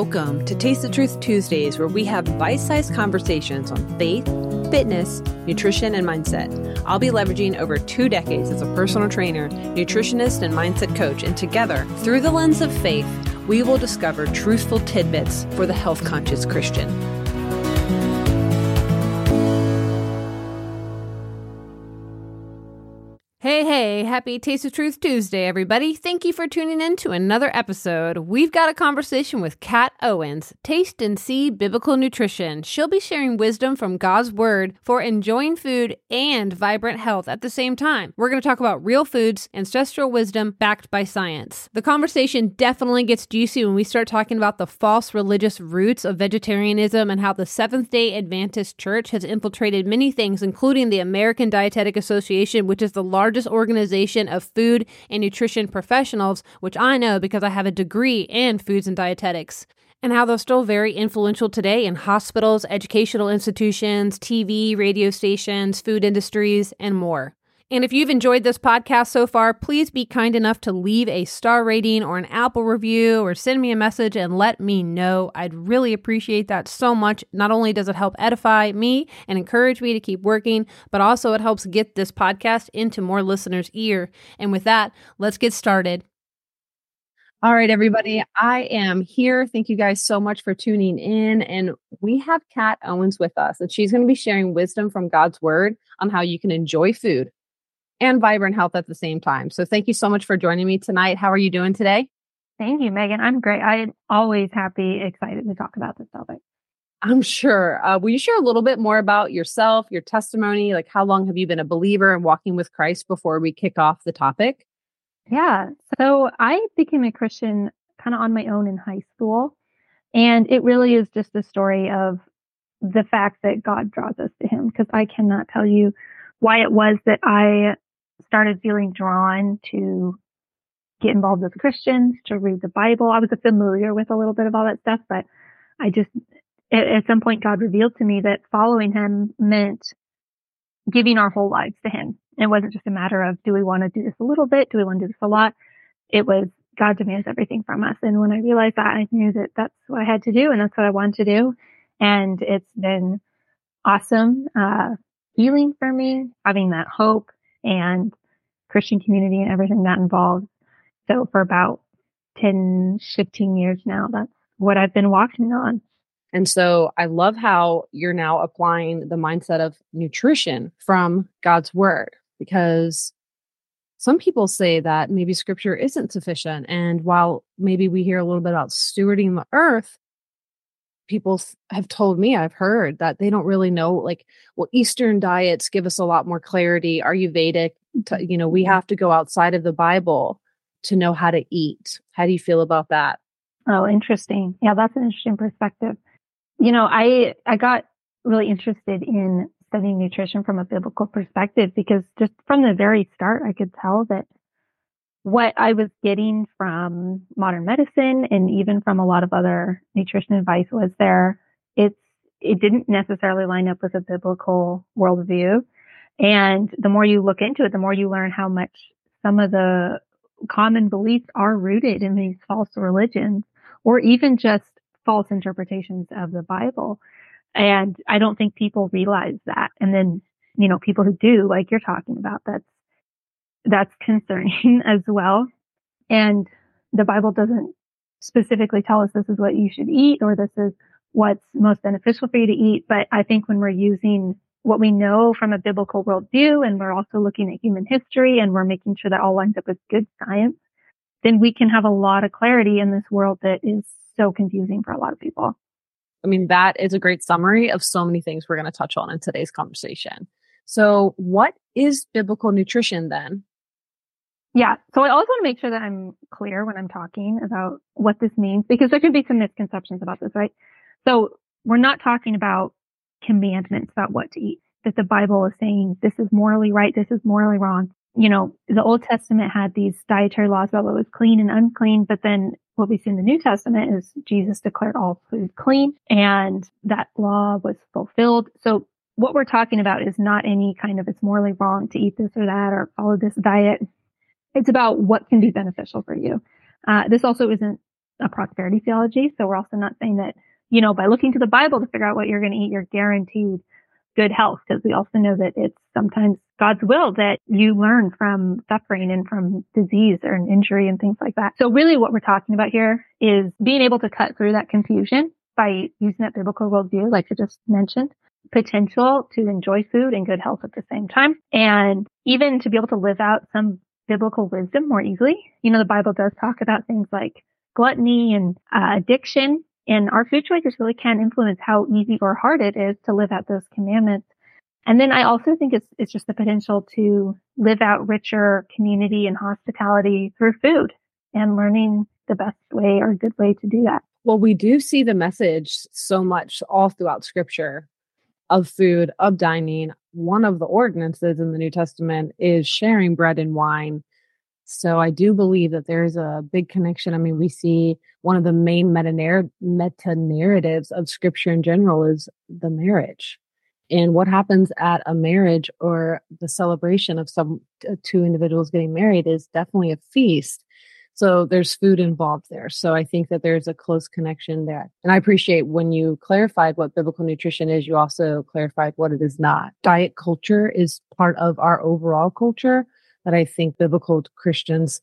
Welcome to Taste of Truth Tuesdays, where we have bite sized conversations on faith, fitness, nutrition, and mindset. I'll be leveraging over two decades as a personal trainer, nutritionist, and mindset coach, and together, through the lens of faith, we will discover truthful tidbits for the health conscious Christian. Hey, happy Taste of Truth Tuesday, everybody. Thank you for tuning in to another episode. We've got a conversation with Kat Owens, Taste and See Biblical Nutrition. She'll be sharing wisdom from God's Word for enjoying food and vibrant health at the same time. We're going to talk about real foods, ancestral wisdom backed by science. The conversation definitely gets juicy when we start talking about the false religious roots of vegetarianism and how the Seventh day Adventist Church has infiltrated many things, including the American Dietetic Association, which is the largest largest organization of food and nutrition professionals, which I know because I have a degree in foods and dietetics and how they're still very influential today in hospitals, educational institutions, TV, radio stations, food industries, and more. And if you've enjoyed this podcast so far, please be kind enough to leave a star rating or an Apple review or send me a message and let me know. I'd really appreciate that so much. Not only does it help edify me and encourage me to keep working, but also it helps get this podcast into more listeners' ear. And with that, let's get started. All right, everybody. I am here. Thank you guys so much for tuning in. And we have Kat Owens with us, and she's going to be sharing wisdom from God's word on how you can enjoy food and vibrant health at the same time. So thank you so much for joining me tonight. How are you doing today? Thank you, Megan. I'm great. I'm always happy, excited to talk about this topic. I'm sure. Uh, will you share a little bit more about yourself, your testimony? Like, how long have you been a believer and walking with Christ before we kick off the topic? Yeah. So I became a Christian kind of on my own in high school. And it really is just a story of the fact that God draws us to Him because I cannot tell you why it was that I started feeling drawn to get involved with Christians, to read the Bible. I was familiar with a little bit of all that stuff, but I just, at, some point, God revealed to me that following him meant giving our whole lives to him. It wasn't just a matter of, do we want to do this a little bit? Do we want to do this a lot? It was God demands everything from us. And when I realized that, I knew that that's what I had to do and that's what I wanted to do. And it's been awesome, uh, healing for me, having that hope and Christian community and everything that involves. So for about 10, 15 years now, that's what I've been walking on. And so I love how you're now applying the mindset of nutrition from God's word because some people say that maybe scripture isn't sufficient. And while maybe we hear a little bit about stewarding the earth, people have told me I've heard that they don't really know like well eastern diets give us a lot more clarity Are ayurvedic to, you know we mm-hmm. have to go outside of the bible to know how to eat. How do you feel about that? Oh interesting. Yeah that's an interesting perspective. You know i i got really interested in studying nutrition from a biblical perspective because just from the very start i could tell that what I was getting from modern medicine and even from a lot of other nutrition advice was there, it's, it didn't necessarily line up with a biblical worldview. And the more you look into it, the more you learn how much some of the common beliefs are rooted in these false religions or even just false interpretations of the Bible. And I don't think people realize that. And then, you know, people who do, like you're talking about, that's that's concerning as well. And the Bible doesn't specifically tell us this is what you should eat or this is what's most beneficial for you to eat. But I think when we're using what we know from a biblical worldview and we're also looking at human history and we're making sure that all lines up with good science, then we can have a lot of clarity in this world that is so confusing for a lot of people. I mean, that is a great summary of so many things we're going to touch on in today's conversation. So, what is biblical nutrition then? Yeah. So I always want to make sure that I'm clear when I'm talking about what this means because there can be some misconceptions about this, right? So we're not talking about commandments about what to eat, that the Bible is saying this is morally right, this is morally wrong. You know, the Old Testament had these dietary laws about what was clean and unclean, but then what we see in the New Testament is Jesus declared all food clean and that law was fulfilled. So what we're talking about is not any kind of it's morally wrong to eat this or that or follow this diet it's about what can be beneficial for you. Uh, this also isn't a prosperity theology. So we're also not saying that, you know, by looking to the Bible to figure out what you're going to eat, you're guaranteed good health because we also know that it's sometimes God's will that you learn from suffering and from disease or an injury and things like that. So really what we're talking about here is being able to cut through that confusion by using that biblical worldview, like I just mentioned, potential to enjoy food and good health at the same time, and even to be able to live out some biblical wisdom more easily. You know, the Bible does talk about things like gluttony and uh, addiction, and our food choices really can influence how easy or hard it is to live out those commandments. And then I also think it's it's just the potential to live out richer community and hospitality through food and learning the best way or good way to do that. Well, we do see the message so much all throughout scripture of food, of dining. One of the ordinances in the New Testament is sharing bread and wine. So I do believe that there's a big connection. I mean, we see one of the main meta narratives of scripture in general is the marriage. And what happens at a marriage or the celebration of some uh, two individuals getting married is definitely a feast. So there's food involved there. So I think that there's a close connection there. And I appreciate when you clarified what biblical nutrition is, you also clarified what it is not. Diet culture is part of our overall culture that I think biblical Christians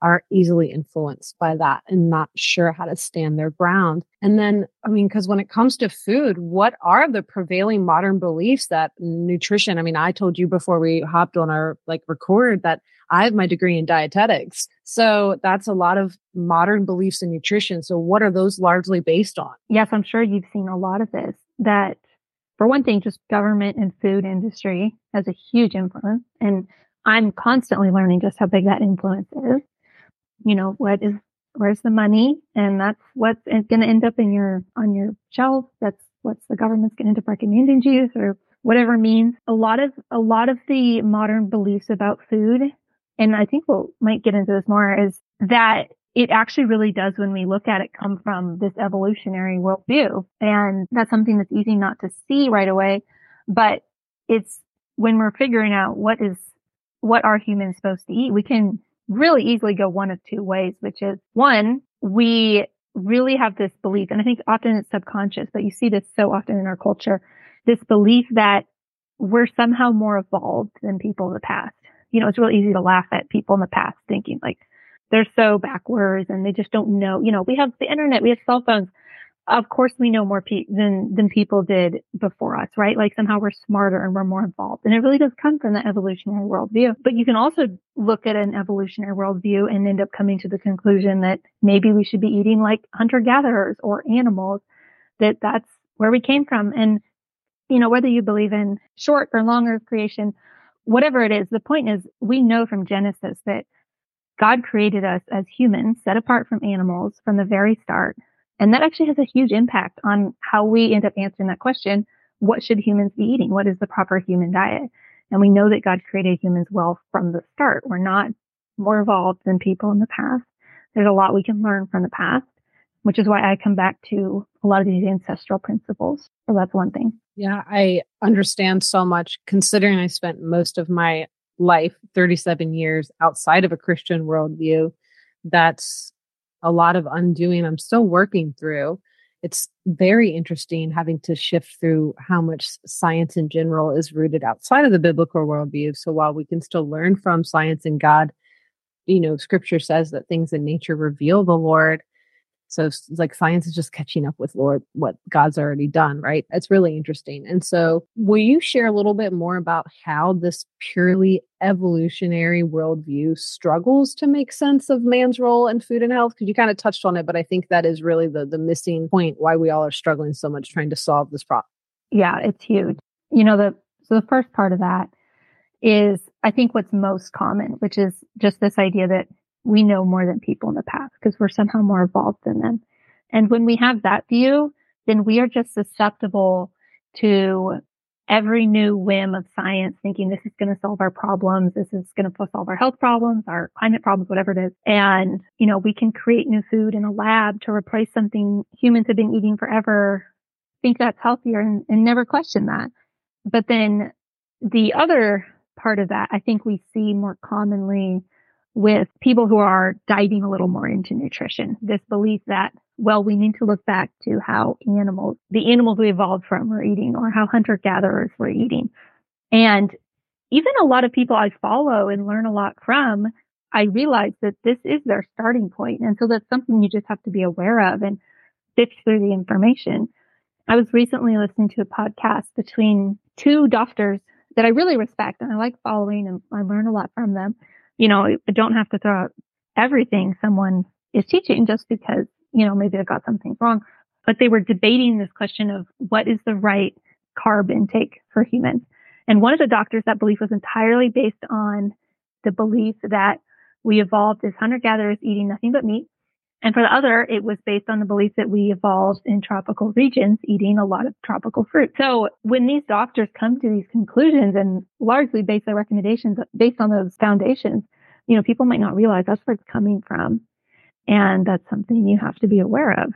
are easily influenced by that and not sure how to stand their ground. And then, I mean, because when it comes to food, what are the prevailing modern beliefs that nutrition? I mean, I told you before we hopped on our like record that I have my degree in dietetics. So that's a lot of modern beliefs in nutrition. So what are those largely based on? Yes, I'm sure you've seen a lot of this that for one thing, just government and food industry has a huge influence. And I'm constantly learning just how big that influence is you know, what is, where's the money? And that's what's going to end up in your, on your shelf. That's what's the government's going to end up recommending to you or whatever means. A lot of, a lot of the modern beliefs about food, and I think we'll might get into this more is that it actually really does when we look at it come from this evolutionary worldview. And that's something that's easy not to see right away, but it's when we're figuring out what is, what are humans supposed to eat, we can really easily go one of two ways, which is one, we really have this belief, and I think often it's subconscious, but you see this so often in our culture, this belief that we're somehow more evolved than people in the past. You know, it's really easy to laugh at people in the past thinking like they're so backwards and they just don't know. You know, we have the internet, we have cell phones of course we know more pe- than than people did before us, right? Like somehow we're smarter and we're more involved. And it really does come from the evolutionary worldview. But you can also look at an evolutionary worldview and end up coming to the conclusion that maybe we should be eating like hunter gatherers or animals, that that's where we came from. And, you know, whether you believe in short or long earth creation, whatever it is, the point is we know from Genesis that God created us as humans set apart from animals from the very start and that actually has a huge impact on how we end up answering that question. What should humans be eating? What is the proper human diet? And we know that God created humans well from the start. We're not more evolved than people in the past. There's a lot we can learn from the past, which is why I come back to a lot of these ancestral principles. So that's one thing. Yeah, I understand so much considering I spent most of my life, 37 years outside of a Christian worldview. That's a lot of undoing I'm still working through. It's very interesting having to shift through how much science in general is rooted outside of the biblical worldview. So while we can still learn from science and God, you know, scripture says that things in nature reveal the Lord. So like science is just catching up with Lord what God's already done, right? It's really interesting. And so will you share a little bit more about how this purely evolutionary worldview struggles to make sense of man's role in food and health? Because you kind of touched on it, but I think that is really the the missing point why we all are struggling so much trying to solve this problem. Yeah, it's huge. You know, the so the first part of that is I think what's most common, which is just this idea that we know more than people in the past because we're somehow more evolved than them. And when we have that view, then we are just susceptible to every new whim of science thinking this is going to solve our problems. This is going to solve our health problems, our climate problems, whatever it is. And, you know, we can create new food in a lab to replace something humans have been eating forever, think that's healthier and, and never question that. But then the other part of that, I think we see more commonly with people who are diving a little more into nutrition. This belief that, well, we need to look back to how animals, the animals we evolved from were eating or how hunter gatherers were eating. And even a lot of people I follow and learn a lot from, I realize that this is their starting point. And so that's something you just have to be aware of and sift through the information. I was recently listening to a podcast between two doctors that I really respect and I like following and I learn a lot from them. You know, I don't have to throw out everything someone is teaching just because, you know, maybe I got something wrong, but they were debating this question of what is the right carb intake for humans. And one of the doctors, that belief was entirely based on the belief that we evolved as hunter gatherers eating nothing but meat. And for the other, it was based on the belief that we evolved in tropical regions eating a lot of tropical fruit. So when these doctors come to these conclusions and largely base their recommendations based on those foundations, you know, people might not realize that's where it's coming from. And that's something you have to be aware of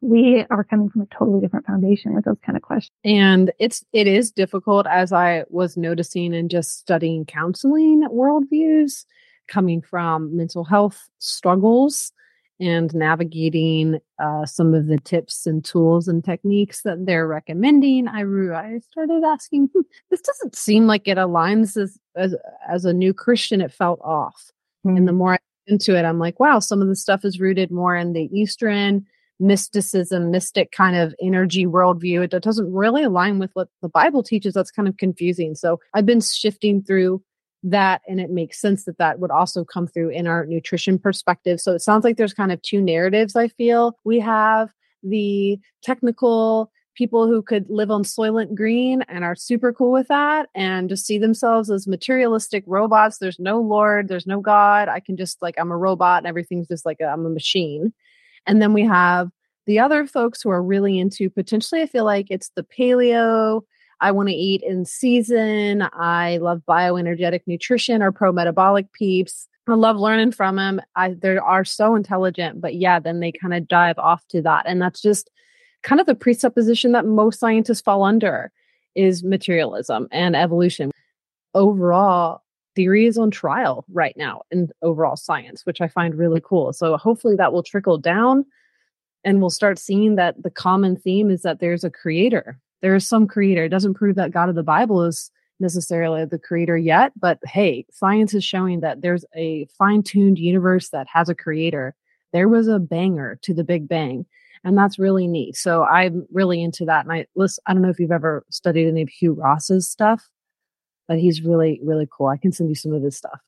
we are coming from a totally different foundation with those kind of questions. And it's it is difficult as I was noticing and just studying counseling worldviews, coming from mental health struggles and navigating uh, some of the tips and tools and techniques that they're recommending. I I started asking, hmm, this doesn't seem like it aligns as as, as a new Christian. It felt off, mm-hmm. and the more I into it, I'm like, wow, some of the stuff is rooted more in the Eastern mysticism, mystic kind of energy worldview. It doesn't really align with what the Bible teaches. That's kind of confusing. So I've been shifting through that and it makes sense that that would also come through in our nutrition perspective. So it sounds like there's kind of two narratives I feel. We have the technical people who could live on Soylent Green and are super cool with that and just see themselves as materialistic robots. There's no Lord, there's no God. I can just like I'm a robot and everything's just like i am a machine. And then we have the other folks who are really into potentially, I feel like it's the paleo. I want to eat in season. I love bioenergetic nutrition or pro metabolic peeps. I love learning from them. I they are so intelligent, but yeah, then they kind of dive off to that. And that's just kind of the presupposition that most scientists fall under is materialism and evolution. Overall, theory is on trial right now in overall science, which I find really cool. So hopefully that will trickle down and we'll start seeing that the common theme is that there's a creator. There is some creator. It doesn't prove that God of the Bible is necessarily the creator yet, but hey, science is showing that there's a fine tuned universe that has a creator. There was a banger to the Big Bang. And that's really neat. So I'm really into that. And I listen, I don't know if you've ever studied any of Hugh Ross's stuff but he's really, really cool. I can send you some of his stuff.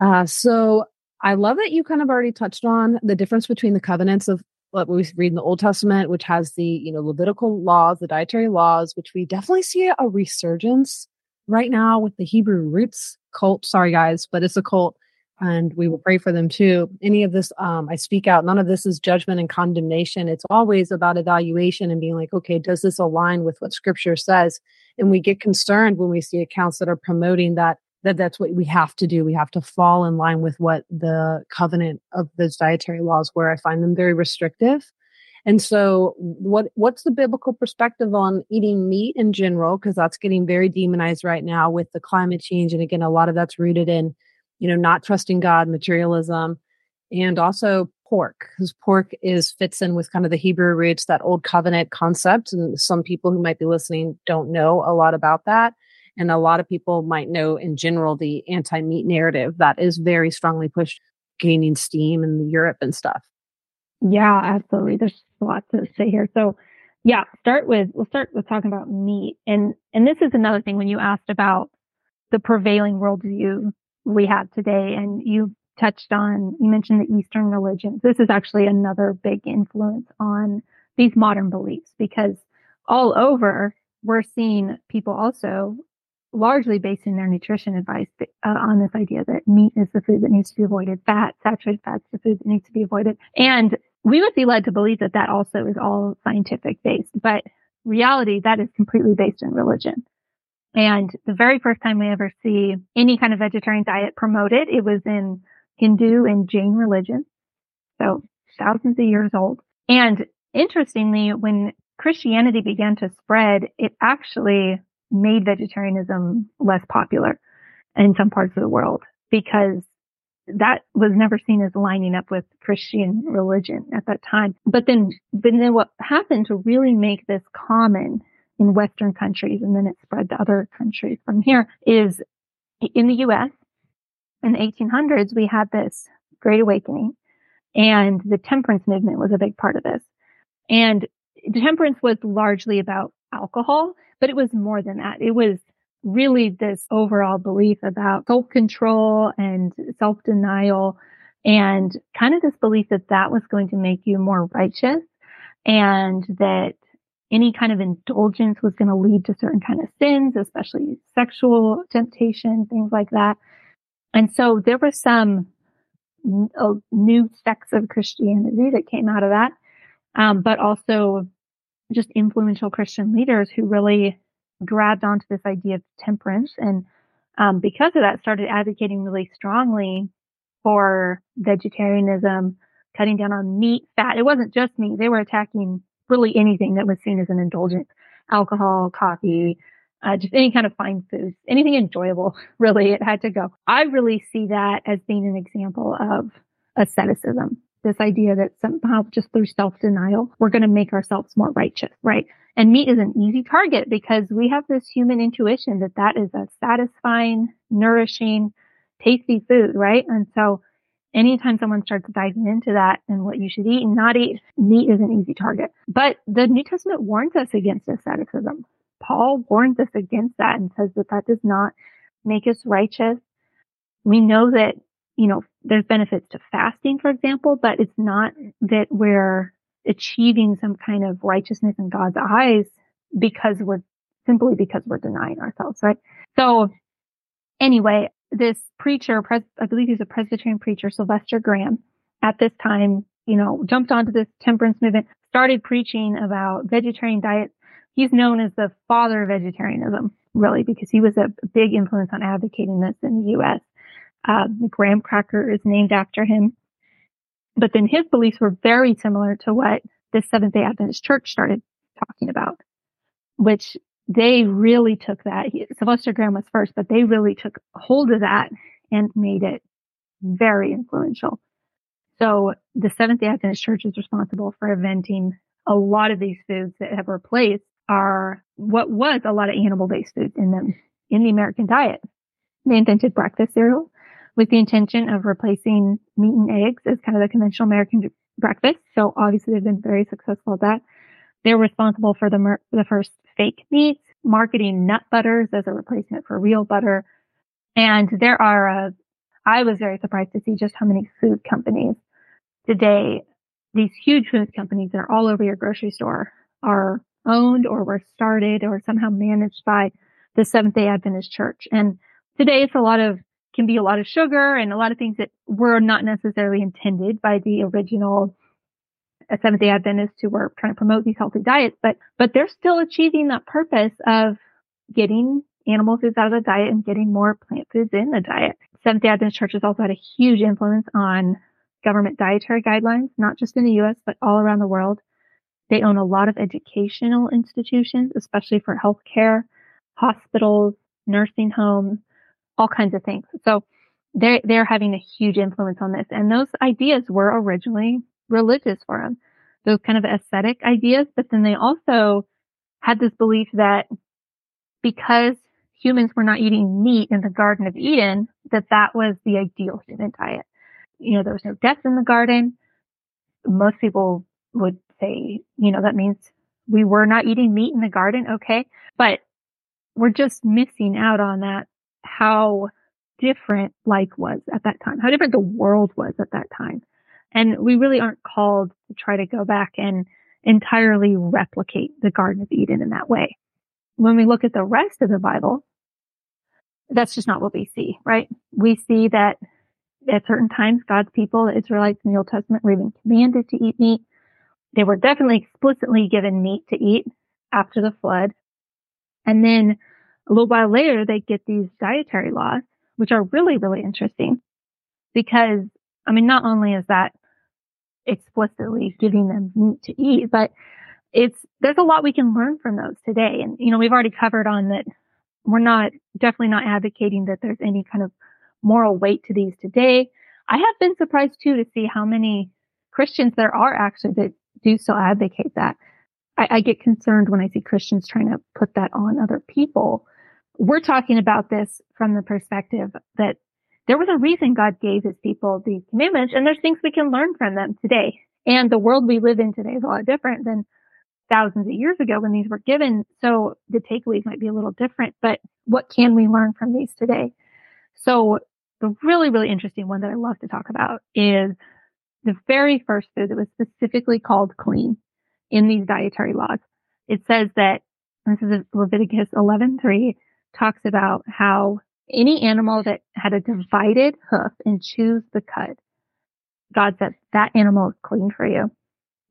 Uh, so I love that you kind of already touched on the difference between the covenants of what we read in the Old Testament, which has the, you know, Levitical laws, the dietary laws, which we definitely see a resurgence right now with the Hebrew roots cult. Sorry, guys, but it's a cult and we will pray for them too. Any of this, um, I speak out. None of this is judgment and condemnation. It's always about evaluation and being like, okay, does this align with what Scripture says? And we get concerned when we see accounts that are promoting that that that's what we have to do. We have to fall in line with what the covenant of those dietary laws were. I find them very restrictive. And so what what's the biblical perspective on eating meat in general because that's getting very demonized right now with the climate change and again a lot of that's rooted in you know, not trusting God, materialism, and also pork, because pork is fits in with kind of the Hebrew roots, that old covenant concept. And some people who might be listening don't know a lot about that. And a lot of people might know in general the anti meat narrative that is very strongly pushed, gaining steam in Europe and stuff. Yeah, absolutely. There's a lot to say here. So, yeah, start with we'll start with talking about meat, and and this is another thing when you asked about the prevailing worldview we have today. And you touched on, you mentioned the Eastern religions. This is actually another big influence on these modern beliefs because all over we're seeing people also largely basing their nutrition advice uh, on this idea that meat is the food that needs to be avoided, fat, saturated fats, the food that needs to be avoided. And we would be led to believe that that also is all scientific based, but reality, that is completely based in religion. And the very first time we ever see any kind of vegetarian diet promoted, it was in Hindu and Jain religion. So thousands of years old. And interestingly, when Christianity began to spread, it actually made vegetarianism less popular in some parts of the world because that was never seen as lining up with Christian religion at that time. But then, but then what happened to really make this common in Western countries, and then it spread to other countries from here, is in the U.S. in the 1800s, we had this Great Awakening, and the temperance movement was a big part of this. And temperance was largely about alcohol, but it was more than that. It was really this overall belief about self control and self denial and kind of this belief that that was going to make you more righteous and that any kind of indulgence was going to lead to certain kind of sins, especially sexual temptation, things like that. And so there were some uh, new sects of Christianity that came out of that, um, but also just influential Christian leaders who really grabbed onto this idea of temperance and um, because of that started advocating really strongly for vegetarianism, cutting down on meat, fat. It wasn't just meat. They were attacking really anything that was seen as an indulgence, alcohol, coffee, uh, just any kind of fine foods, anything enjoyable, really, it had to go. I really see that as being an example of asceticism. This idea that somehow just through self-denial, we're going to make ourselves more righteous, right? And meat is an easy target because we have this human intuition that that is a satisfying, nourishing, tasty food, right? And so anytime someone starts diving into that and what you should eat and not eat, meat is an easy target. But the New Testament warns us against asceticism. Paul warns us against that and says that that does not make us righteous. We know that, you know, there's benefits to fasting, for example, but it's not that we're achieving some kind of righteousness in God's eyes because we're simply because we're denying ourselves, right? So anyway, this preacher, I believe he's a Presbyterian preacher, Sylvester Graham, at this time, you know, jumped onto this temperance movement, started preaching about vegetarian diets. He's known as the father of vegetarianism, really, because he was a big influence on advocating this in the U.S. Uh, the graham cracker is named after him. But then his beliefs were very similar to what the Seventh day Adventist church started talking about, which they really took that. Sylvester Graham was first, but they really took hold of that and made it very influential. So the Seventh day Adventist church is responsible for inventing a lot of these foods that have replaced are what was a lot of animal based foods in them in the American diet. They invented breakfast cereal with the intention of replacing meat and eggs as kind of the conventional American breakfast. So obviously they've been very successful at that. They're responsible for the, mer- the first fake meats, marketing nut butters as a replacement for real butter. And there are, uh, I was very surprised to see just how many food companies today, these huge food companies that are all over your grocery store are owned or were started or somehow managed by the Seventh day Adventist church. And today it's a lot of can be a lot of sugar and a lot of things that were not necessarily intended by the original uh, Seventh day Adventists who were trying to promote these healthy diets, but, but they're still achieving that purpose of getting animal foods out of the diet and getting more plant foods in the diet. Seventh day Adventist churches also had a huge influence on government dietary guidelines, not just in the U.S., but all around the world. They own a lot of educational institutions, especially for healthcare, hospitals, nursing homes, all kinds of things. So they're, they're having a huge influence on this. And those ideas were originally religious for them. Those kind of ascetic ideas, but then they also had this belief that because humans were not eating meat in the Garden of Eden, that that was the ideal human diet. You know, there was no death in the garden. Most people would say, you know, that means we were not eating meat in the garden. Okay. But we're just missing out on that how different life was at that time, how different the world was at that time. And we really aren't called to try to go back and entirely replicate the Garden of Eden in that way. When we look at the rest of the Bible, that's just not what we see, right? We see that at certain times, God's people, the Israelites in the Old Testament, were even commanded to eat meat. They were definitely explicitly given meat to eat after the flood. And then a little while later, they get these dietary laws, which are really, really interesting because, I mean, not only is that explicitly giving them meat to eat, but it's, there's a lot we can learn from those today. And, you know, we've already covered on that we're not, definitely not advocating that there's any kind of moral weight to these today. I have been surprised too to see how many Christians there are actually that do still advocate that. I, I get concerned when I see Christians trying to put that on other people. We're talking about this from the perspective that there was a reason God gave his people these commandments and there's things we can learn from them today. And the world we live in today is a lot different than thousands of years ago when these were given. So the takeaways might be a little different, but what can we learn from these today? So the really, really interesting one that I love to talk about is the very first food that was specifically called clean in these dietary laws. It says that this is Leviticus 11:3 talks about how any animal that had a divided hoof and chews the cud, God said that animal is clean for you.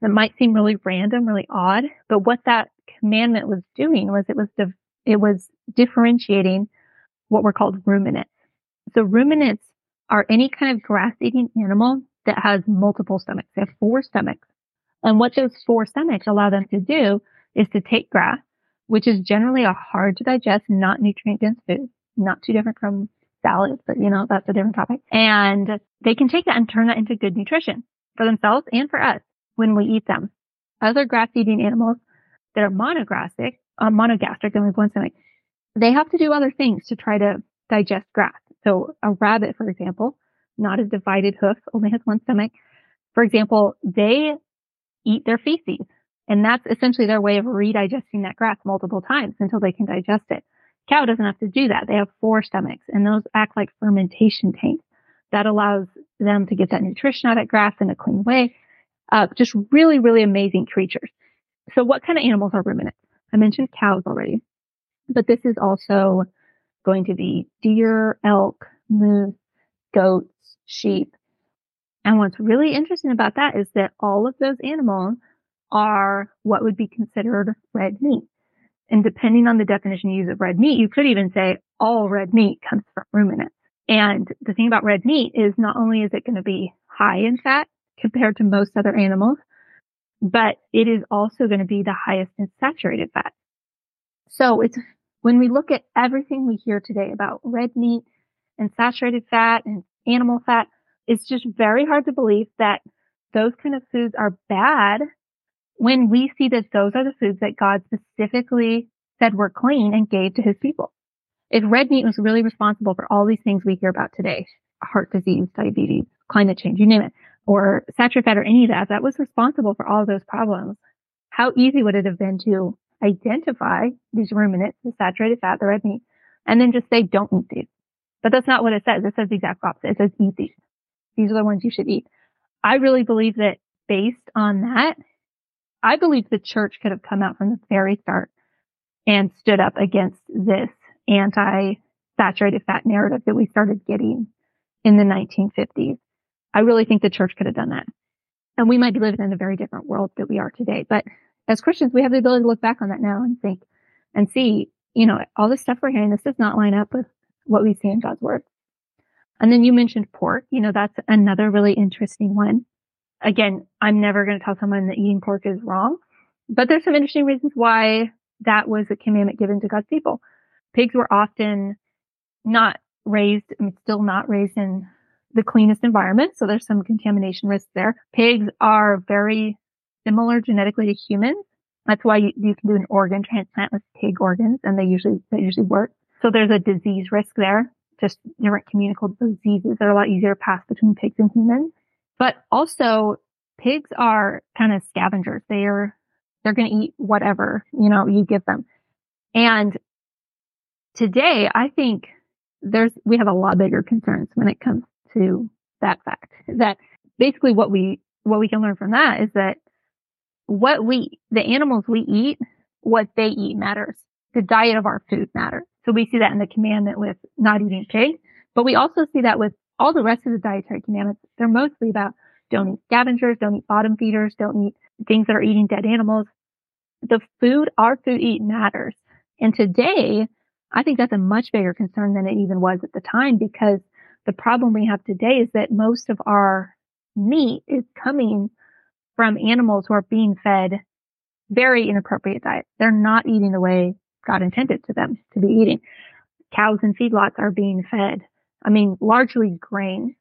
It might seem really random, really odd, but what that commandment was doing was it was it was differentiating what were called ruminants. So ruminants are any kind of grass eating animal that has multiple stomachs. They have four stomachs. And what those four stomachs allow them to do is to take grass, which is generally a hard to digest, not nutrient dense food, not too different from salads, but you know, that's a different topic. And they can take that and turn that into good nutrition for themselves and for us when we eat them. Other grass eating animals that are monogastric, uh, monogastric, only one stomach, they have to do other things to try to digest grass. So a rabbit, for example, not a divided hoof, only has one stomach. For example, they eat their feces. And that's essentially their way of redigesting that grass multiple times until they can digest it. Cow doesn't have to do that. They have four stomachs and those act like fermentation tanks. That allows them to get that nutrition out of that grass in a clean way. Uh, just really, really amazing creatures. So what kind of animals are ruminants? I mentioned cows already, but this is also going to be deer, elk, moose, goats, sheep. And what's really interesting about that is that all of those animals are what would be considered red meat. And depending on the definition you use of red meat, you could even say all red meat comes from ruminants. And the thing about red meat is not only is it going to be high in fat compared to most other animals, but it is also going to be the highest in saturated fat. So it's when we look at everything we hear today about red meat and saturated fat and animal fat, it's just very hard to believe that those kind of foods are bad when we see that those are the foods that God specifically said were clean and gave to his people. If red meat was really responsible for all these things we hear about today, heart disease, diabetes, climate change, you name it, or saturated fat or any of that, that was responsible for all those problems, how easy would it have been to identify these ruminants, the saturated fat, the red meat, and then just say, don't eat these. But that's not what it says. It says the exact opposite. It says eat these. These are the ones you should eat. I really believe that based on that, I believe the church could have come out from the very start and stood up against this anti-saturated fat narrative that we started getting in the 1950s. I really think the church could have done that. And we might be living in a very different world that we are today, but as Christians, we have the ability to look back on that now and think and see, you know, all this stuff we're hearing, this does not line up with what we see in God's word. And then you mentioned pork. You know, that's another really interesting one. Again, I'm never going to tell someone that eating pork is wrong, but there's some interesting reasons why that was a commandment given to God's people. Pigs were often not raised, still not raised in the cleanest environment. So there's some contamination risk there. Pigs are very similar genetically to humans. That's why you, you can do an organ transplant with pig organs and they usually, they usually work. So there's a disease risk there, just different communicable diseases that are a lot easier to pass between pigs and humans. But also pigs are kind of scavengers. They are, they're going to eat whatever, you know, you give them. And today I think there's, we have a lot bigger concerns when it comes to that fact that basically what we, what we can learn from that is that what we, the animals we eat, what they eat matters. The diet of our food matters. So we see that in the commandment with not eating pig, but we also see that with all the rest of the dietary commandments. They're mostly about don't eat scavengers, don't eat bottom feeders, don't eat things that are eating dead animals. The food, our food eat matters. And today, I think that's a much bigger concern than it even was at the time because the problem we have today is that most of our meat is coming from animals who are being fed very inappropriate diets. They're not eating the way God intended to them to be eating. Cows and feedlots are being fed, I mean, largely grain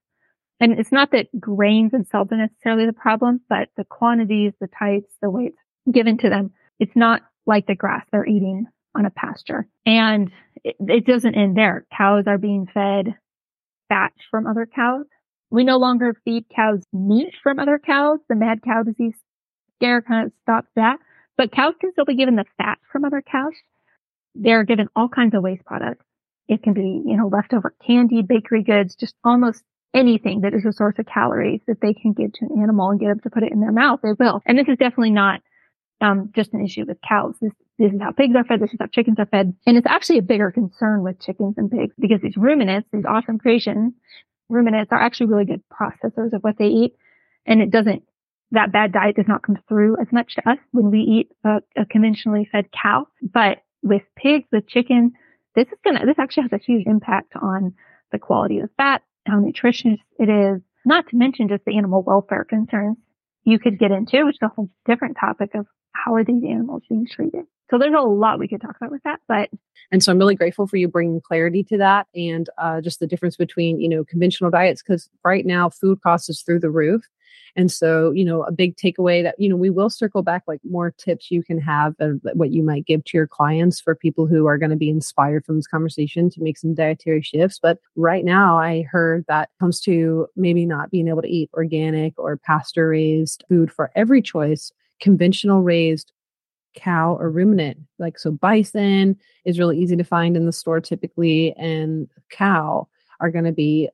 And it's not that grains themselves are necessarily the problem, but the quantities, the types, the weights given to them. It's not like the grass they're eating on a pasture. And it, it doesn't end there. Cows are being fed fat from other cows. We no longer feed cows meat from other cows. The mad cow disease scare kind of stops that. But cows can still be given the fat from other cows. They're given all kinds of waste products. It can be, you know, leftover candy, bakery goods, just almost anything that is a source of calories that they can give to an animal and get them to put it in their mouth. They will. And this is definitely not um, just an issue with cows. This, this is how pigs are fed. This is how chickens are fed. And it's actually a bigger concern with chickens and pigs because these ruminants, these awesome creations, ruminants are actually really good processors of what they eat. And it doesn't, that bad diet does not come through as much to us when we eat a, a conventionally fed cow. But with pigs, with chicken, this is gonna, this actually has a huge impact on the quality of the fat, how nutritious it is, not to mention just the animal welfare concerns you could get into, which is a whole different topic of how are these animals being treated? So there's a lot we could talk about with that, but and so I'm really grateful for you bringing clarity to that and uh, just the difference between you know conventional diets because right now food cost is through the roof, and so you know a big takeaway that you know we will circle back like more tips you can have of what you might give to your clients for people who are going to be inspired from this conversation to make some dietary shifts. But right now I heard that comes to maybe not being able to eat organic or pasture raised food for every choice conventional raised cow or ruminant. Like, so bison is really easy to find in the store typically, and cow are going to be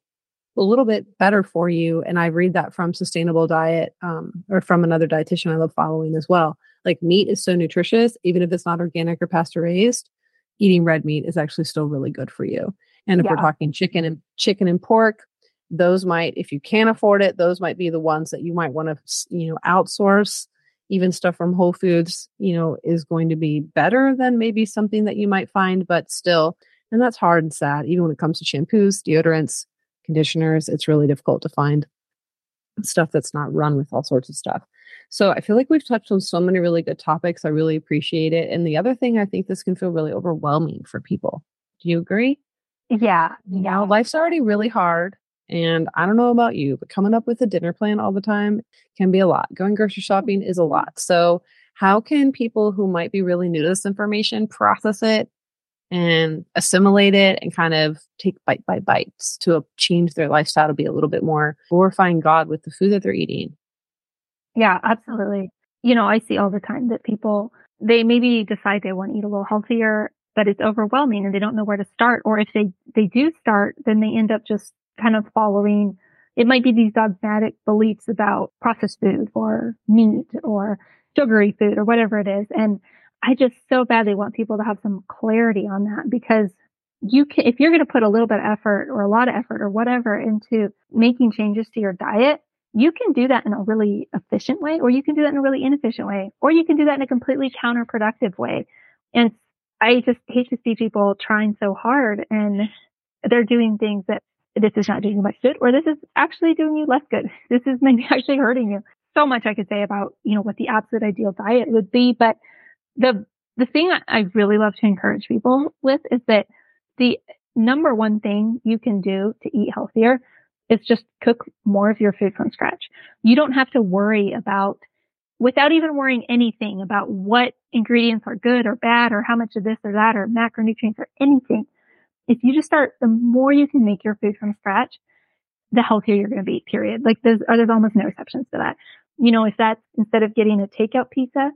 a little bit better for you. And I read that from Sustainable Dish um, or from another dietitian I love following as well. Like, meat is so nutritious, even if it's not organic or pasture raised. Eating red meat is actually still really good for you. And if yeah. we're talking chicken and chicken and pork, those might, if you can't afford it, those might be the ones that you might want to, you know, outsource even stuff from Whole Foods, you know, is going to be better than maybe something that you might find, but still, and that's hard and sad. Even when it comes to shampoos, deodorants, conditioners, it's really difficult to find stuff that's not run with all sorts of stuff. So I feel like we've touched on so many really good topics. I really appreciate it. And the other thing, I think this can feel really overwhelming for people. Do you agree? Yeah. You know, life's already really hard. And I don't know about you, but coming up with a dinner plan all the time can be a lot. Going grocery shopping is a lot. So, how can people who might be really new to this information process it and assimilate it and kind of take bite by bites to change their lifestyle to be a little bit more glorifying God with the food that they're eating? Yeah, absolutely. You know, I see all the time that people, they maybe decide they want to eat a little healthier, but it's overwhelming and they don't know where to start. Or if they, they do start, then they end up just kind of following it might be these dogmatic beliefs about processed food or meat or sugary food or whatever it is. And I just so badly want people to have some clarity on that because you can, if you're going to put a little bit of effort or a lot of effort or whatever into making changes to your diet, you can do that in a really efficient way, or you can do that in a really inefficient way, or you can do that in a completely counterproductive way. And I just hate to see people trying so hard and they're doing things that this is not doing you much good or this is actually doing you less good. This is maybe actually hurting you. So much I could say about, you know, what the absolute ideal diet would be. But the, the thing I really love to encourage people with is that the number one thing you can do to eat healthier is just cook more of your food from scratch. You don't have to worry about without even worrying anything about what ingredients are good or bad or how much of this or that or macronutrients or anything if you just start, the more you can make your food from scratch, the healthier you're going to be, period. Like there's, there's almost no exceptions to that. You know, if that's instead of getting a takeout pizza,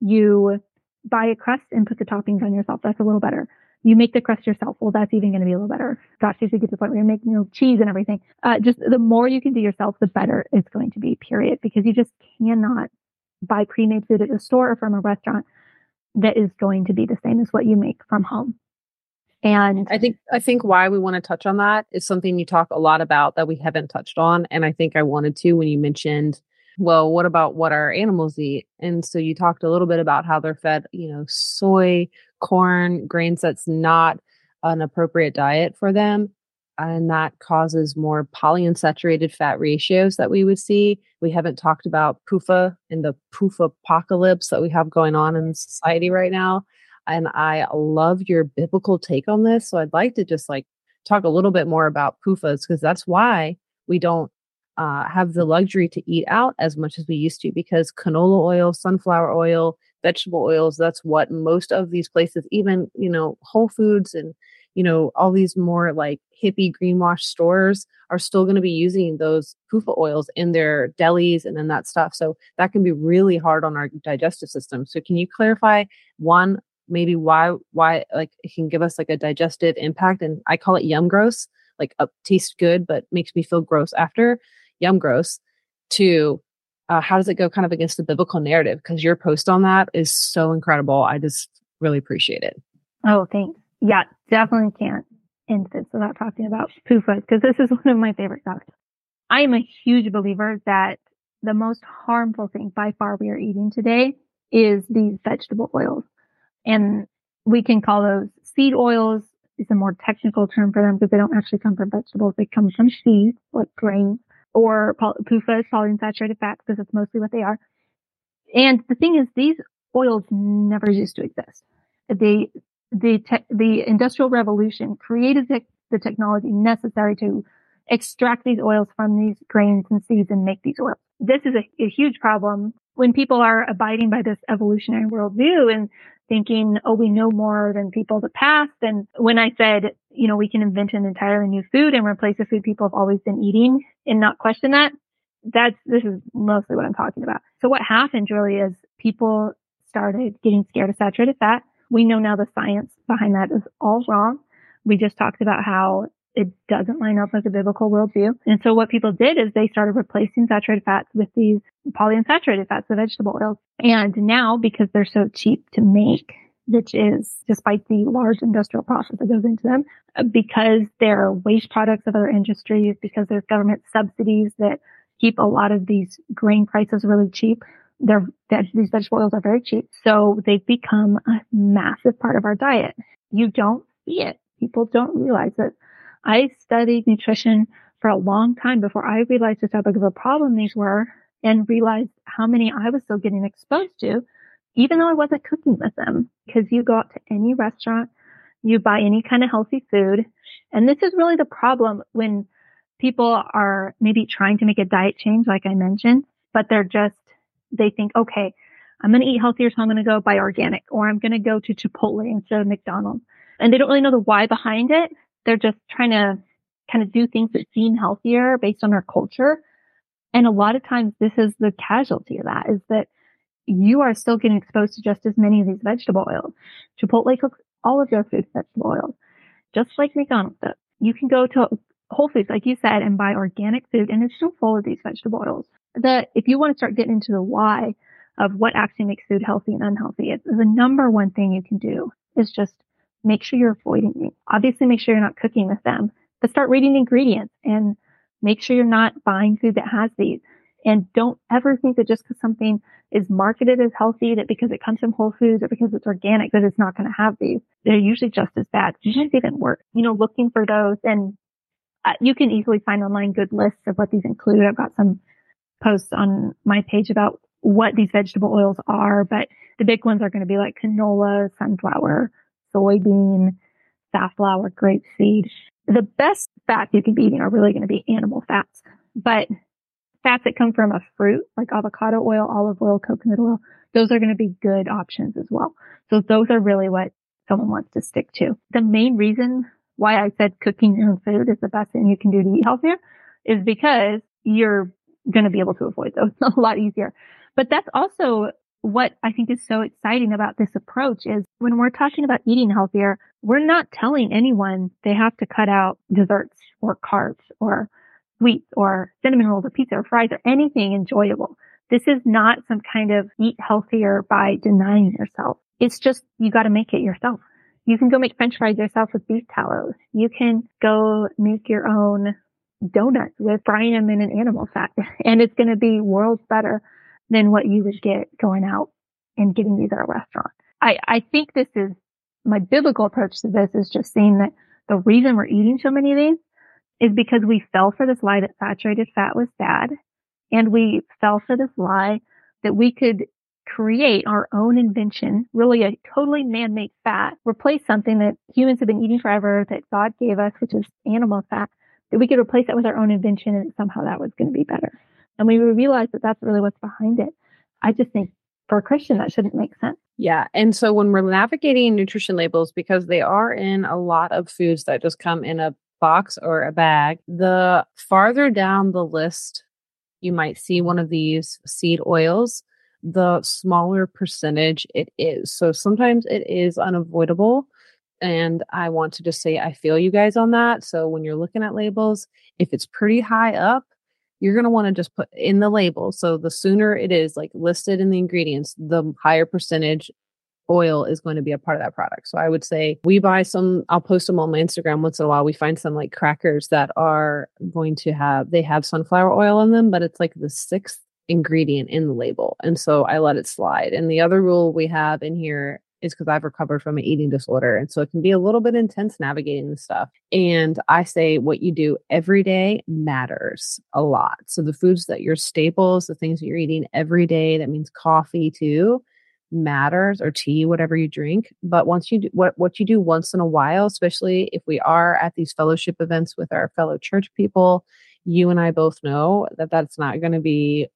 you buy a crust and put the toppings on yourself. That's a little better. You make the crust yourself. Well, that's even going to be a little better. Gosh, you should get to the point where you're making you know, cheese and everything. Uh, just the more you can do yourself, the better it's going to be, period. Because you just cannot buy pre-made food at a store or from a restaurant that is going to be the same as what you make from home. And I think I think why we want to touch on that is something you talk a lot about that we haven't touched on. And I think I wanted to when you mentioned, well, what about what our animals eat? And so you talked a little bit about how they're fed, you know, soy, corn, grains that's not an appropriate diet for them. And that causes more polyunsaturated fat ratios that we would see. We haven't talked about PUFA and the PUFA apocalypse that we have going on in society right now and I love your biblical take on this. So I'd like to just like talk a little bit more about PUFAs because that's why we don't uh, have the luxury to eat out as much as we used to because canola oil, sunflower oil, vegetable oils, that's what most of these places, even, you know, Whole Foods and, you know, all these more like hippie greenwash stores are still going to be using those PUFA oils in their delis and then that stuff. So that can be really hard on our digestive system. So can you clarify one, maybe why, why like it can give us like a digestive impact? And I call it yum gross, like up tastes good, but makes me feel gross after yum gross to uh, how does it go kind of against the biblical narrative? Because your post on that is so incredible. I just really appreciate it. Oh, thanks. Yeah, definitely can't instance without talking about PUFA because this is one of my favorite topics. I am a huge believer that the most harmful thing by far we are eating today is these vegetable oils. And we can call those seed oils. It's a more technical term for them because they don't actually come from vegetables. They come from seeds, like grains or PUFA is polyunsaturated fats because that's mostly what they are. And the thing is, these oils never used to exist. They, the, te- the industrial revolution created the, the technology necessary to extract these oils from these grains and seeds and make these oils. This is a, a huge problem when people are abiding by this evolutionary worldview and thinking, oh, we know more than people of the past. And when I said, you know, we can invent an entirely new food and replace the food people have always been eating and not question that, that's, this is mostly what I'm talking about. So what happened really is people started getting scared of saturated fat. We know now the science behind that is all wrong. We just talked about how it doesn't line up with the biblical worldview. And so what people did is they started replacing saturated fats with these polyunsaturated fats, the vegetable oils. And now because they're so cheap to make, which is despite the large industrial process that goes into them, uh, because they're waste products of other industries, because there's government subsidies that keep a lot of these grain prices really cheap. They're, these vegetable oils are very cheap. So they've become a massive part of our diet. You don't see it. People don't realize it. I studied nutrition for a long time before I realized just how big of a problem these were and realized how many I was still getting exposed to, even though I wasn't cooking with them. Because you go out to any restaurant, you buy any kind of healthy food. And this is really the problem when people are maybe trying to make a diet change, like I mentioned, but they're just, they think, okay, I'm going to eat healthier, so I'm going to go buy organic, or I'm going to go to Chipotle instead of McDonald's. And they don't really know the why behind it. They're just trying to kind of do things that seem healthier based on our culture. And a lot of times this is the casualty of that is that you are still getting exposed to just as many of these vegetable oils. Chipotle cooks all of your food vegetable oils, just like McDonald's does. You can go to Whole Foods, like you said, and buy organic food and it's still full of these vegetable oils. The, if you want to start getting into the why of what actually makes food healthy and unhealthy, it's the number one thing you can do is just make sure you're avoiding these. Obviously, make sure you're not cooking with them, but start reading ingredients and make sure you're not buying food that has these. And don't ever think that just because something is marketed as healthy, that because it comes from Whole Foods or because it's organic, that it's not going to have these. They're usually just as bad. Sometimes even worse. You know, looking for those and uh, you can easily find online good lists of what these include. I've got some posts on my page about what these vegetable oils are, but the big ones are going to be like canola, sunflower, soybean, safflower, grapeseed. The best fats you can be eating are really going to be animal fats, but fats that come from a fruit like avocado oil, olive oil, coconut oil, those are going to be good options as well. So those are really what someone wants to stick to. The main reason why I said cooking your own food is the best thing you can do to eat healthier is because you're going to be able to avoid those a lot easier. But that's also what I think is so exciting about this approach is when we're talking about eating healthier, we're not telling anyone they have to cut out desserts or carbs or sweets or cinnamon rolls or pizza or fries or anything enjoyable. This is not some kind of eat healthier by denying yourself. It's just you got to make it yourself. You can go make french fries yourself with beef tallow. You can go make your own donuts with frying them in an animal fat and it's going to be worlds better than what you would get going out and getting these at a restaurant. I, I think this is my biblical approach to this is just saying that the reason we're eating so many of these is because we fell for this lie that saturated fat was bad. And we fell for this lie that we could create our own invention, really a totally man-made fat, replace something that humans have been eating forever that God gave us, which is animal fat, that we could replace that with our own invention and somehow that was going to be better. And we realize that that's really what's behind it. I just think for a Christian, that shouldn't make sense. Yeah. And so when we're navigating nutrition labels, because they are in a lot of foods that just come in a box or a bag, the farther down the list you might see one of these seed oils, the smaller percentage it is. So sometimes it is unavoidable. And I want to just say, I feel you guys on that. So when you're looking at labels, if it's pretty high up, you're going to want to just put in the label. So the sooner it is like listed in the ingredients, the higher percentage oil is going to be a part of that product. So I would say we buy some, I'll post them on my Instagram once in a while. We find some like crackers that are going to have, they have sunflower oil in them, but it's like the sixth ingredient in the label. And so I let it slide. And the other rule we have in here is because I've recovered from an eating disorder. And so it can be a little bit intense navigating this stuff. And I say what you do every day matters a lot. So the foods that your staples, the things that you're eating every day, that means coffee too, matters or tea, whatever you drink. But once you do what, what you do once in a while, especially if we are at these fellowship events with our fellow church people, you and I both know that that's not going to be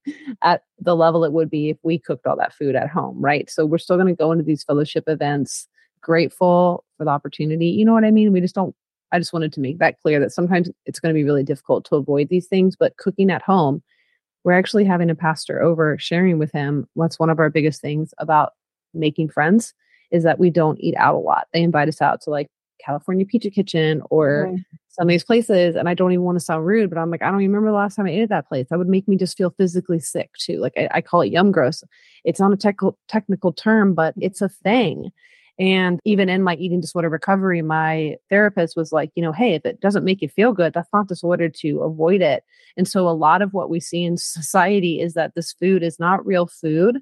at the level it would be if we cooked all that food at home, right? So we're still going to go into these fellowship events grateful for the opportunity. You know what I mean? We just don't I just wanted to make that clear that sometimes it's going to be really difficult to avoid these things, but cooking at home, we're actually having a pastor over sharing with him what's one of our biggest things about making friends is that we don't eat out a lot. They invite us out to like California Pizza Kitchen or right. Some of these places. And I don't even want to sound rude, but I'm like, I don't remember the last time I ate at that place. That would make me just feel physically sick too. Like I, I call it yum gross. It's not a technical technical term, but it's a thing. And even in my eating disorder recovery, my therapist was like, you know, hey, if it doesn't make you feel good, that's not disorder to avoid it. And so a lot of what we see in society is that this food is not real food.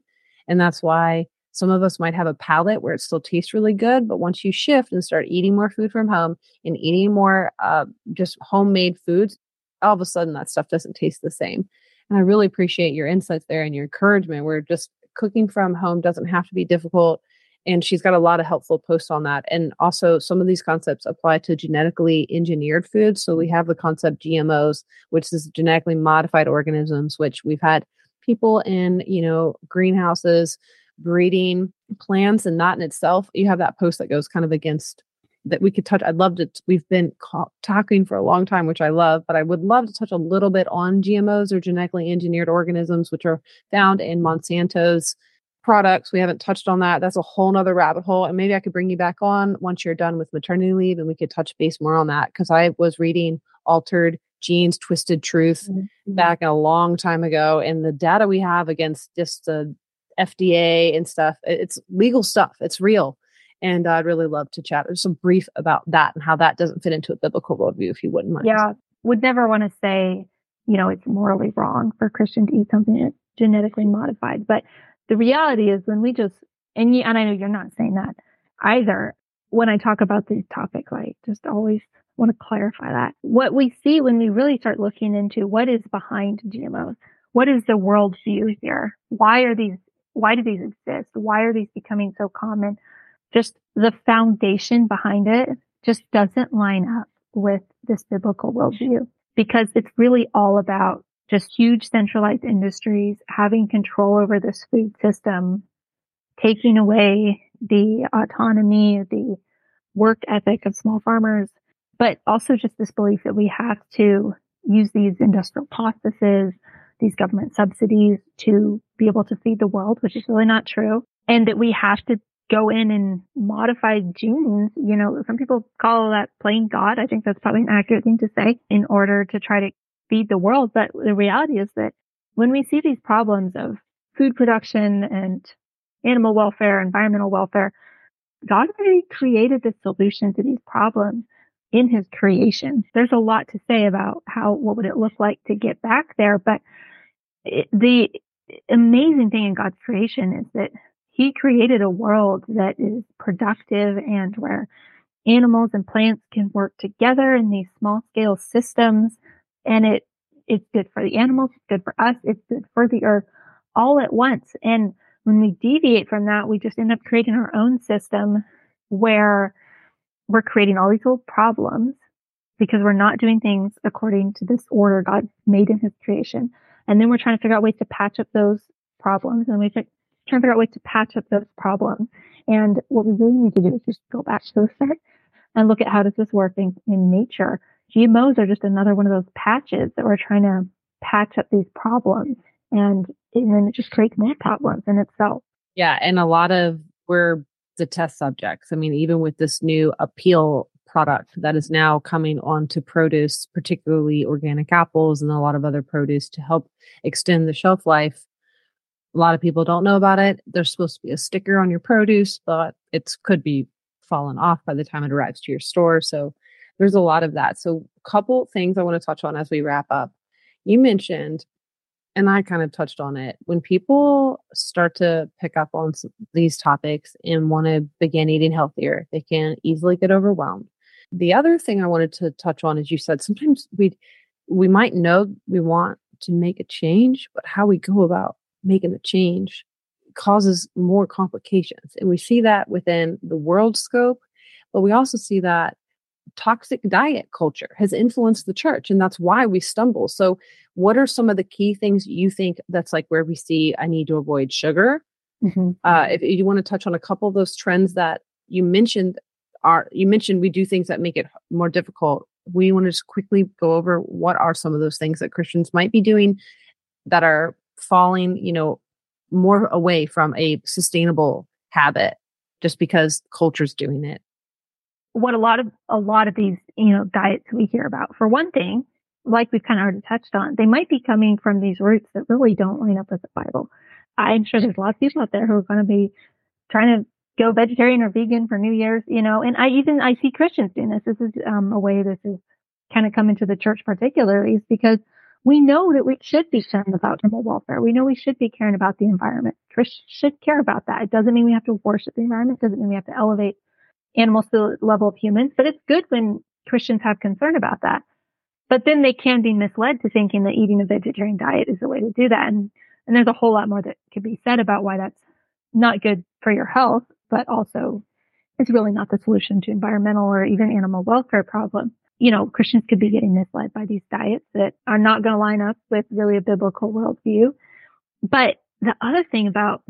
And that's why some of us might have a palate where it still tastes really good, but once you shift and start eating more food from home and eating more uh, just homemade foods, all of a sudden that stuff doesn't taste the same. And I really appreciate your insights there and your encouragement. Where just cooking from home doesn't have to be difficult. And she's got a lot of helpful posts on that. And also, some of these concepts apply to genetically engineered foods. So we have the concept GMOs, which is genetically modified organisms, which we've had people in, you know, greenhouses breeding plants and not in itself. You have that post that goes kind of against that we could touch. I'd love to. We've been talking for a long time, which I love, but I would love to touch a little bit on GMOs or genetically engineered organisms, which are found in Monsanto's products. We haven't touched on that. That's a whole nother rabbit hole. And maybe I could bring you back on once you're done with maternity leave and we could touch base more on that because I was reading Altered Genes, Twisted Truth mm-hmm. back a long time ago. And the data we have against just the FDA and stuff. It's legal stuff. It's real. And I'd really love to chat some brief about that and how that doesn't fit into a biblical worldview, if you wouldn't mind. Yeah. Would never want to say, you know, it's morally wrong for a Christian to eat something genetically modified. But the reality is when we just, and, you, and I know you're not saying that either. When I talk about these topics, I just always want to clarify that. What we see when we really start looking into what is behind GMOs, what is the world view here? Why are these why do these exist? Why are these becoming so common? Just the foundation behind it just doesn't line up with this biblical worldview because it's really all about just huge centralized industries having control over this food system, taking away the autonomy, the work ethic of small farmers, but also just this belief that we have to use these industrial processes, these government subsidies to be able to feed the world, which is really not true. And that we have to go in and modify genes. You know, some people call that playing God. I think that's probably an accurate thing to say in order to try to feed the world. But the reality is that when we see these problems of food production and animal welfare, environmental welfare, God already created the solution to these problems in his creation. There's a lot to say about how, what would it look like to get back there, but the amazing thing in God's creation is that he created a world that is productive and where animals and plants can work together in these small scale systems. And it, it's good for the animals. It's good for us. It's good for the earth all at once. And when we deviate from that, we just end up creating our own system where we're creating all these little problems because we're not doing things according to this order God made in his creation. And then we're trying to figure out ways to patch up those problems and we trying to figure out ways to patch up those problems. And what we really need to do is just go back to the start and look at how does this work in, in nature. GMOs are just another one of those patches that we're trying to patch up these problems and, and then it just creates more problems in itself. Yeah. And a lot of we're the test subjects. I mean, even with this new Apeel product that is now coming onto produce, particularly organic apples and a lot of other produce to help extend the shelf life. A lot of people don't know about it. There's supposed to be a sticker on your produce, but it could be fallen off by the time it arrives to your store. So there's a lot of that. So, a couple things I want to touch on as we wrap up. You mentioned, and I kind of touched on it, when people start to pick up on these topics and want to begin eating healthier, they can easily get overwhelmed. The other thing I wanted to touch on is you said sometimes we we might know we want to make a change, but how we go about making the change causes more complications. And we see that within the world scope, but we also see that toxic diet culture has influenced the church and that's why we stumble. So what are some of the key things you think that's like where we see I need to avoid sugar? Mm-hmm. Uh, if you want to touch on a couple of those trends that you mentioned are you mentioned we do things that make it more difficult. We want to just quickly go over what are some of those things that christians might be doing that are falling you know more away from a sustainable habit just because culture's doing it. What a lot of a lot of these you know diets we hear about for one thing like we've kind of already touched on they might be coming from these roots that really don't line up with the bible. I'm sure there's a lot of people out there who are going to be trying to go vegetarian or vegan for New Year's, you know, and I even, I see Christians doing this. This is um, a way this is kind of come into the church particularly is because we know that we should be caring about animal welfare. We know we should be caring about the environment. Christians should care about that. It doesn't mean we have to worship the environment. It doesn't mean we have to elevate animals to the level of humans, but it's good when Christians have concern about that. But then they can be misled to thinking that eating a vegetarian diet is the way to do that. And, and there's a whole lot more that could be said about why that's not good for your health but also it's really not the solution to environmental or even animal welfare problem. You know, Christians could be getting misled by these diets that are not going to line up with really a biblical worldview. But the other thing about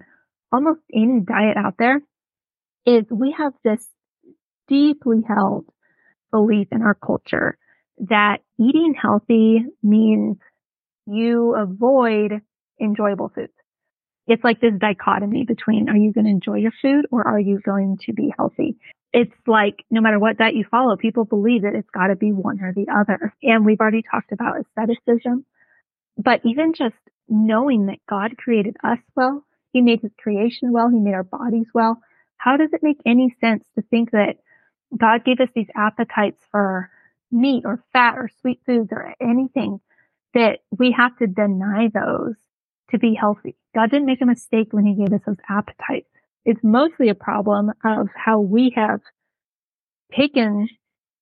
almost any diet out there is we have this deeply held belief in our culture that eating healthy means you avoid enjoyable foods it's like this dichotomy between are you going to enjoy your food or are you going to be healthy? It's like no matter what diet you follow, people believe that it's got to be one or the other. And we've already talked about asceticism, but even just knowing that God created us well, He made His creation well, He made our bodies well. How does it make any sense to think that God gave us these appetites for meat or fat or sweet foods or anything that we have to deny those to be healthy. God didn't make a mistake when he gave us those appetites. It's mostly a problem of how we have taken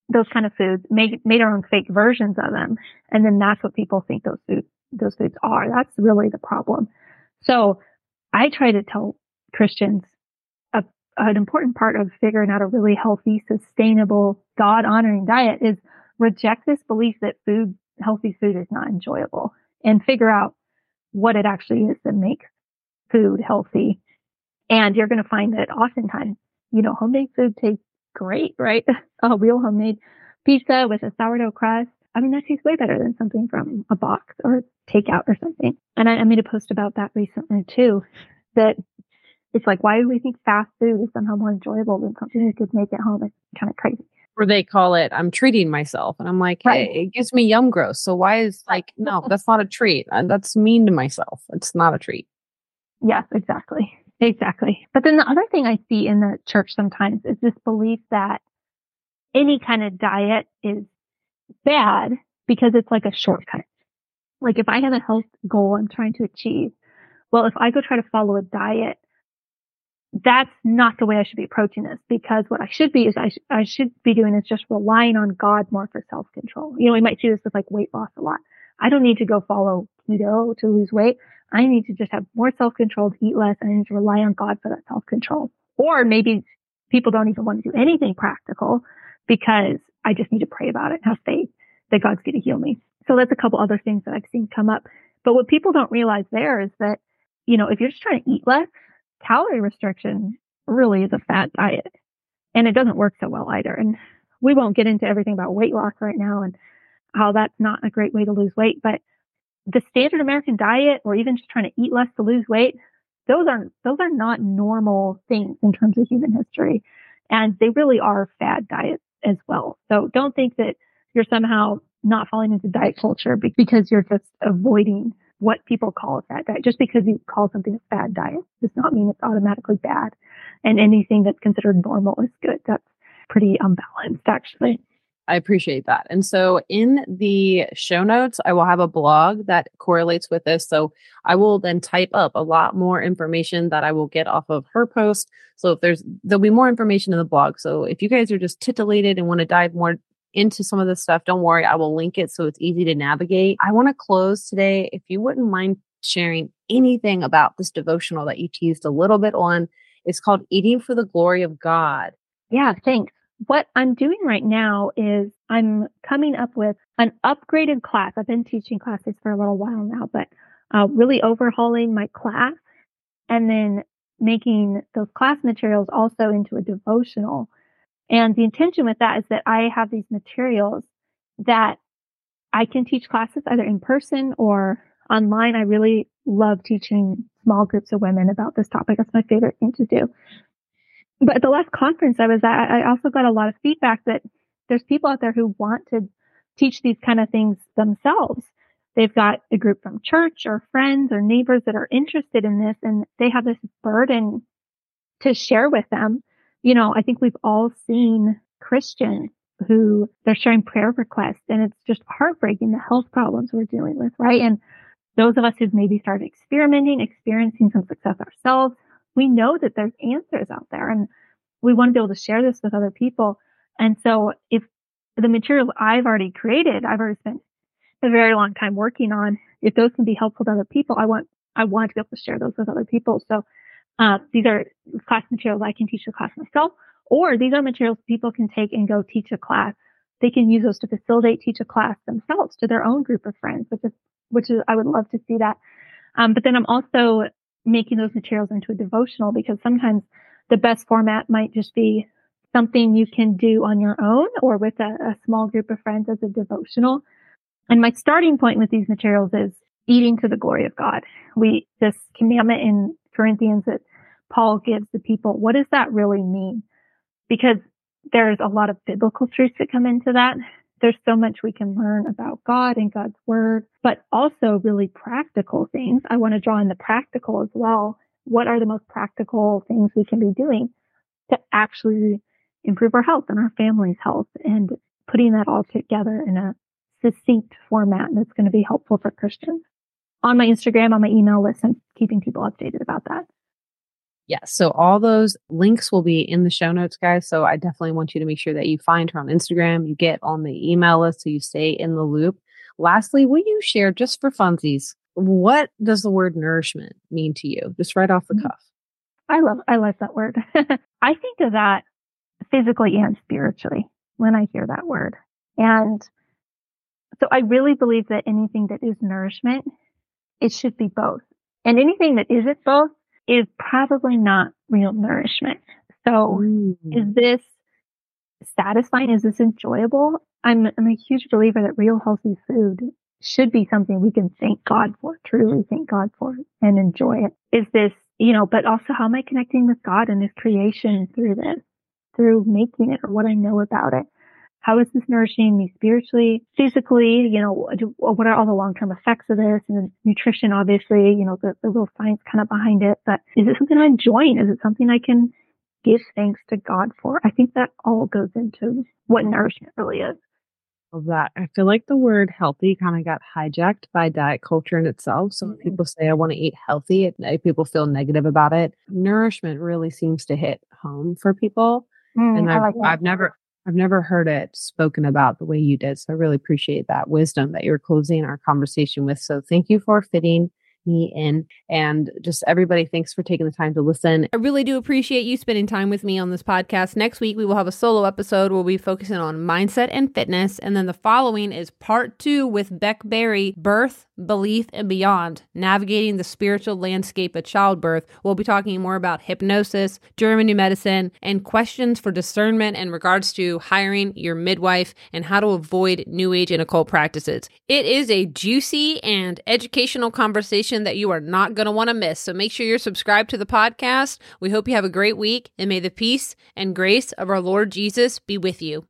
those kind of foods, made, made our own fake versions of them. And then that's what people think those foods, those foods are. That's really the problem. So I try to tell Christians a, an important part of figuring out a really healthy, sustainable, God honoring diet is reject this belief that food, healthy food is not enjoyable and figure out what it actually is that makes food healthy. And you're going to find that oftentimes, you know, homemade food tastes great, right? A real homemade pizza with a sourdough crust. I mean, that tastes way better than something from a box or takeout or something. And I, I made a post about that recently too, that it's like, why do we think fast food is somehow more enjoyable than something you could make at home? It's kind of crazy or they call it I'm treating myself. And I'm like, right. hey, it gives me yum gross. So why is like, no, that's not a treat. Uh, that's mean to myself. It's not a treat. Yes, exactly. Exactly. But then the other thing I see in the church sometimes is this belief that any kind of diet is bad because it's like a shortcut. Like if I have a health goal I'm trying to achieve, well, if I go try to follow a diet that's not the way I should be approaching this because what I should be is I, sh- I should be doing is just relying on God more for self control. You know, we might see this with like weight loss a lot. I don't need to go follow keto to lose weight. I need to just have more self control, to eat less, and I need to rely on God for that self control. Or maybe people don't even want to do anything practical because I just need to pray about it and have faith that God's going to heal me. So that's a couple other things that I've seen come up. But what people don't realize there is that, you know, if you're just trying to eat less, calorie restriction really is a fat diet and it doesn't work so well either. And we won't get into everything about weight loss right now and how that's not a great way to lose weight, but the standard American diet or even just trying to eat less to lose weight, those are those are not normal things in terms of human history. And they really are fad diets as well. So don't think that you're somehow not falling into diet culture because you're just avoiding what people call a fad diet. Just because you call something a fad diet does not mean it's automatically bad. And anything that's considered normal is good. That's pretty um, unbalanced actually. I appreciate that. And so in the show notes, I will have a blog that correlates with this. So I will then type up a lot more information that I will get off of her post. So if there's, there'll be more information in the blog. So if you guys are just titillated and want to dive more into some of this stuff, don't worry. I will link it so it's easy to navigate. I want to close today. If you wouldn't mind sharing anything about this devotional that you teased a little bit on, it's called Eating for the Glory of God. Yeah, thanks what I'm doing right now is I'm coming up with an upgraded class. I've been teaching classes for a little while now, but uh, really overhauling my class and then making those class materials also into a devotional. And the intention with that is that I have these materials that I can teach classes either in person or online. I really love teaching small groups of women about this topic. That's my favorite thing to do but at the last conference I was at, I also got a lot of feedback that there's people out there who want to teach these kind of things themselves. They've got a group from church or friends or neighbors that are interested in this and they have this burden to share with them. You know, I think we've all seen Christians who they're sharing prayer requests and it's just heartbreaking the health problems we're dealing with, right? And those of us who've maybe started experimenting, experiencing some success ourselves, we know that there's answers out there and we want to be able to share this with other people. And so if the materials I've already created, I've already spent a very long time working on, if those can be helpful to other people, I want, I want to be able to share those with other people. So, uh, these are class materials I can teach the class myself, or these are materials people can take and go teach a class. They can use those to facilitate, teach a class themselves to their own group of friends, which is, which is, I would love to see that. Um, but then I'm also making those materials into a devotional because sometimes the best format might just be something you can do on your own or with a, a small group of friends as a devotional. And my starting point with these materials is eating to the glory of God. We, this commandment in Corinthians that Paul gives the people, what does that really mean? Because there's a lot of biblical truths that come into that there's so much we can learn about God and God's word, but also really practical things. I want to draw in the practical as well. What are the most practical things we can be doing to actually improve our health and our family's health and putting that all together in a succinct format that's going to be helpful for Christians. On my Instagram, on my email list, I'm keeping people updated about that. Yes. So all those links will be in the show notes, guys. So I definitely want you to make sure that you find her on Instagram, you get on the email list so you stay in the loop. Lastly, will you share just for funsies, what does the word nourishment mean to you? Just right off the mm-hmm. cuff. I love I love that word. I think of that physically and spiritually when I hear that word. And so I really believe that anything that is nourishment, it should be both. And anything that isn't both is probably not real nourishment. So mm. is this satisfying? Is this enjoyable? I'm, I'm a huge believer that real healthy food should be something we can thank God for, truly thank God for and enjoy it. Is this, you know, but also how am I connecting with God and his creation through this, through making it or what I know about it? How is this nourishing me spiritually, physically? You know, what are all the long-term effects of this? And nutrition, obviously, you know, the, the little science kind of behind it. But is it something I'm enjoying? Is it something I can give thanks to God for? I think that all goes into what nourishment really is. Of that. I feel like the word healthy kind of got hijacked by diet culture in itself. So when mm-hmm. people say, I want to eat healthy, it, people feel negative about it. Nourishment really seems to hit home for people. Mm, and I've, like I've never, I've never heard it spoken about the way you did. So I really appreciate that wisdom that you're closing our conversation with. So thank you for fitting me in. And just everybody, thanks for taking the time to listen. I really do appreciate you spending time with me on this podcast. Next week, we will have a solo episode where we'll be focusing on mindset and fitness. And then the following is part two with Beck Berry Birth, Belief, and Beyond Navigating the Spiritual Landscape of Childbirth. We'll be talking more about hypnosis, German New Medicine, and questions for discernment in regards to hiring your midwife and how to avoid New Age and occult practices. It is a juicy and educational conversation that you are not going to want to miss. So make sure you're subscribed to the podcast. We hope you have a great week and may the peace and grace of our Lord Jesus be with you.